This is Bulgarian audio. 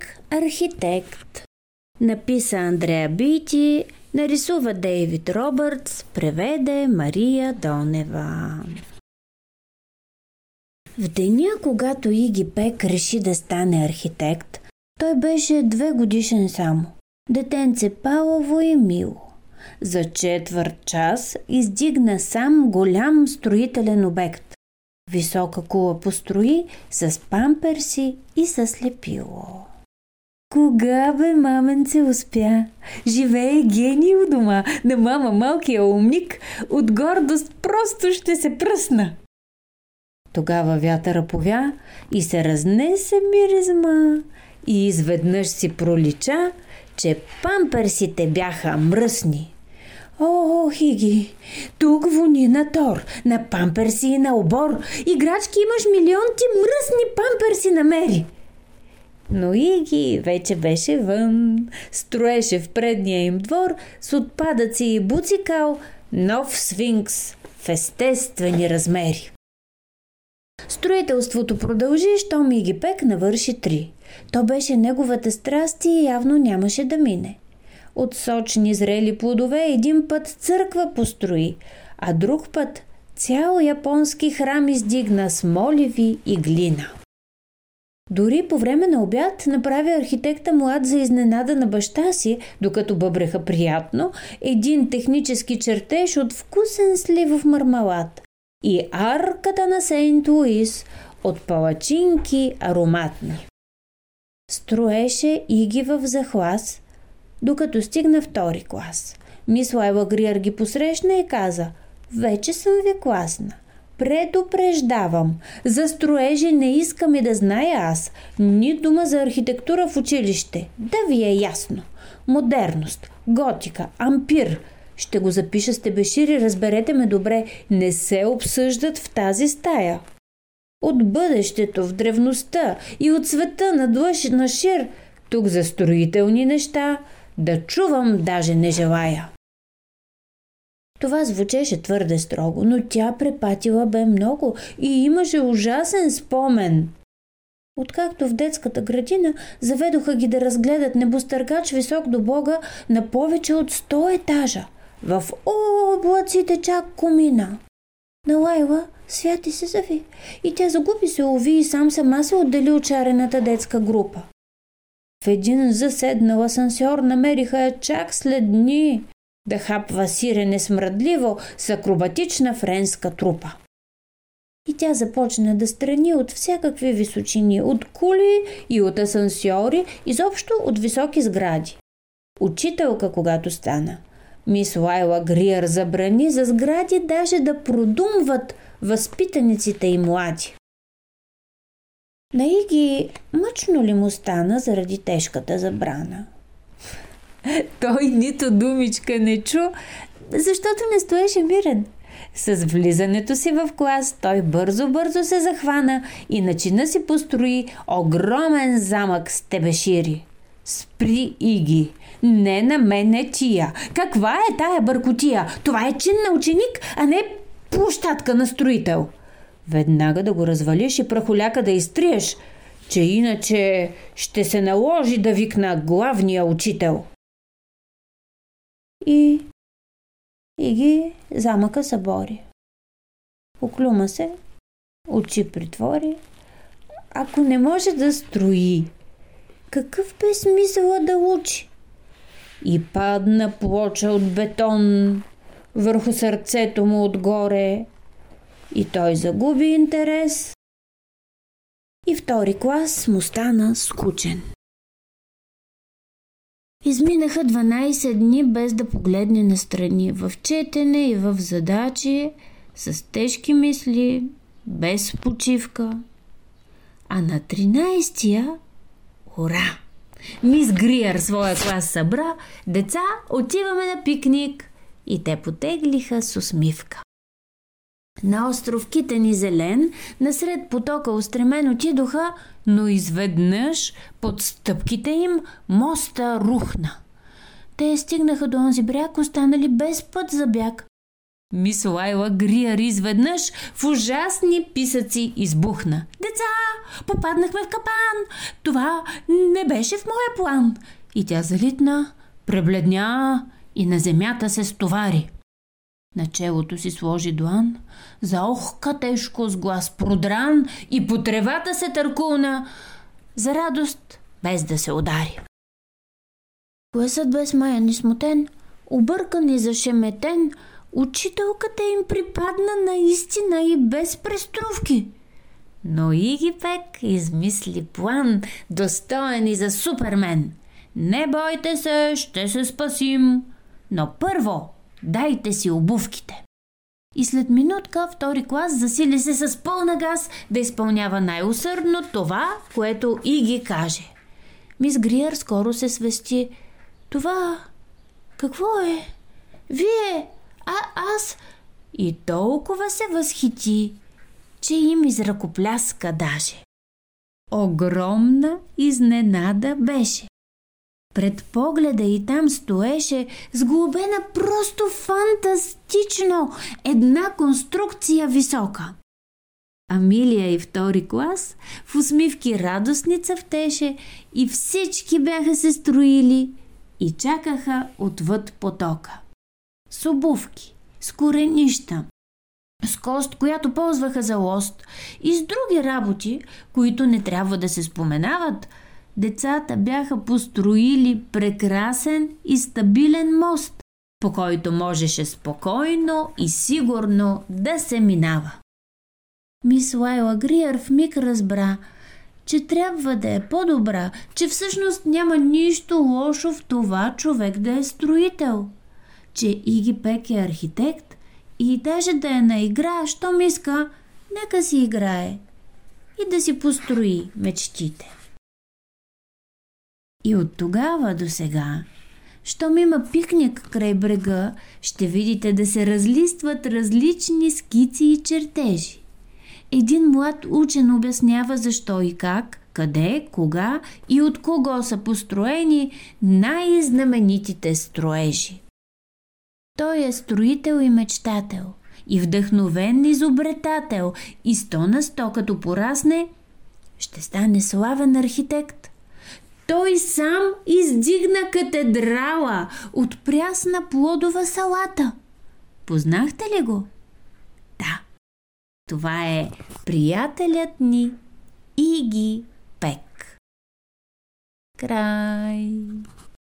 Пек архитект. Написа Андрея Бити, нарисува Дейвид Робъртс, преведе Мария Донева. В деня, когато Иги Пек реши да стане архитект, той беше две годишен само. Детенце палаво и мило. За четвърт час издигна сам голям строителен обект. Висока кула построи с памперси и с лепило. Кога бе, маменце, успя? Живее гений у дома, на мама малкия умник, от гордост просто ще се пръсна. Тогава вятъра повя и се разнесе миризма и изведнъж си пролича, че памперсите бяха мръсни. О, Хиги, тук вони на тор, на памперси и на обор. Играчки имаш милион ти мръсни памперси намери. Но Иги вече беше вън, строеше в предния им двор с отпадъци и буцикал нов свинкс в естествени размери. Строителството продължи, щом Иги Пек навърши три. То беше неговата страст и явно нямаше да мине. От сочни зрели плодове един път църква построи, а друг път цял японски храм издигна с моливи и глина. Дори по време на обяд направи архитекта млад за изненада на баща си, докато бъбреха приятно, един технически чертеж от вкусен сливов мармалад и арката на Сейнт Луис от палачинки ароматни. Строеше иги в захлас, докато стигна втори клас. Мис Лайла Гриер ги посрещна и каза «Вече съм ви класна. Предупреждавам. За строежи не искам и да зная аз. Ни дума за архитектура в училище. Да ви е ясно. Модерност, готика, ампир. Ще го запиша с тебешири, разберете ме добре. Не се обсъждат в тази стая. От бъдещето в древността и от света на длъж на шир, тук за строителни неща, да чувам даже не желая. Това звучеше твърде строго, но тя препатила бе много и имаше ужасен спомен. Откакто в детската градина заведоха ги да разгледат небостъргач висок до Бога на повече от 100 етажа. В облаците чак комина. На Лайла святи се зави и тя загуби се уви и сам сама се отдели от чарената детска група. В един заседнал асансьор намериха я чак след дни да хапва сирене смръдливо с акробатична френска трупа. И тя започна да страни от всякакви височини, от кули и от асансьори, изобщо от високи сгради. Учителка, когато стана. Мис Лайла Гриер забрани за сгради даже да продумват възпитаниците и млади. На Иги мъчно ли му стана заради тежката забрана? Той нито думичка не чу, защото не стоеше мирен. С влизането си в клас той бързо-бързо се захвана и начина си построи огромен замък с тебешири. Спри, Иги! Не на мен е тия. Каква е тая бъркотия? Това е чин на ученик, а не площадка на строител. Веднага да го развалиш и прахоляка да изтриеш, че иначе ще се наложи да викна главния учител. И... И ги замъка събори. Оклюма се, очи притвори. Ако не може да строи, какъв бе смисъла да учи? И падна плоча от бетон върху сърцето му отгоре. И той загуби интерес. И втори клас му стана скучен. Изминаха 12 дни без да погледне настрани, в четене и в задачи, с тежки мисли, без почивка. А на 13-я, ура! Мис Гриер своя клас събра, деца, отиваме на пикник и те потеглиха с усмивка. На остров Китен и Зелен, насред потока устремен отидоха, но изведнъж под стъпките им моста рухна. Те стигнаха до онзи бряг, останали без път за бяг. Мис Лайла Гриар изведнъж в ужасни писъци избухна. Деца, попаднахме в капан! Това не беше в моя план! И тя залитна, пребледня и на земята се стовари. На челото си сложи длан, заохка тежко с глас продран и по тревата се търкулна, за радост, без да се удари. Класът бе смаян и смутен, объркан и зашеметен, учителката им припадна наистина и без преструвки. Но Игипек измисли план, достоен и за супермен. Не бойте се, ще се спасим. Но първо Дайте си обувките. И след минутка втори клас засили се с пълна газ да изпълнява най-усърдно това, което и ги каже. Мис Гриер скоро се свести. Това... Какво е? Вие... А аз... И толкова се възхити, че им изръкопляска даже. Огромна изненада беше. Пред погледа и там стоеше сглобена просто фантастично една конструкция висока. Амилия и втори клас в усмивки радостни цъфтеше и всички бяха се строили и чакаха отвъд потока. С обувки, с коренища, с кост, която ползваха за лост и с други работи, които не трябва да се споменават – децата бяха построили прекрасен и стабилен мост, по който можеше спокойно и сигурно да се минава. Мис Лайла Гриер миг разбра, че трябва да е по-добра, че всъщност няма нищо лошо в това човек да е строител, че Иги Пек е архитект и даже да е на игра, щом иска, нека си играе и да си построи мечтите. И от тогава до сега, щом има пикник край брега, ще видите да се разлистват различни скици и чертежи. Един млад учен обяснява защо и как, къде, кога и от кого са построени най-знаменитите строежи. Той е строител и мечтател, и вдъхновен изобретател, и сто на сто като порасне, ще стане славен архитект. Той сам издигна катедрала от прясна плодова салата. Познахте ли го? Да. Това е приятелят ни Иги Пек. Край.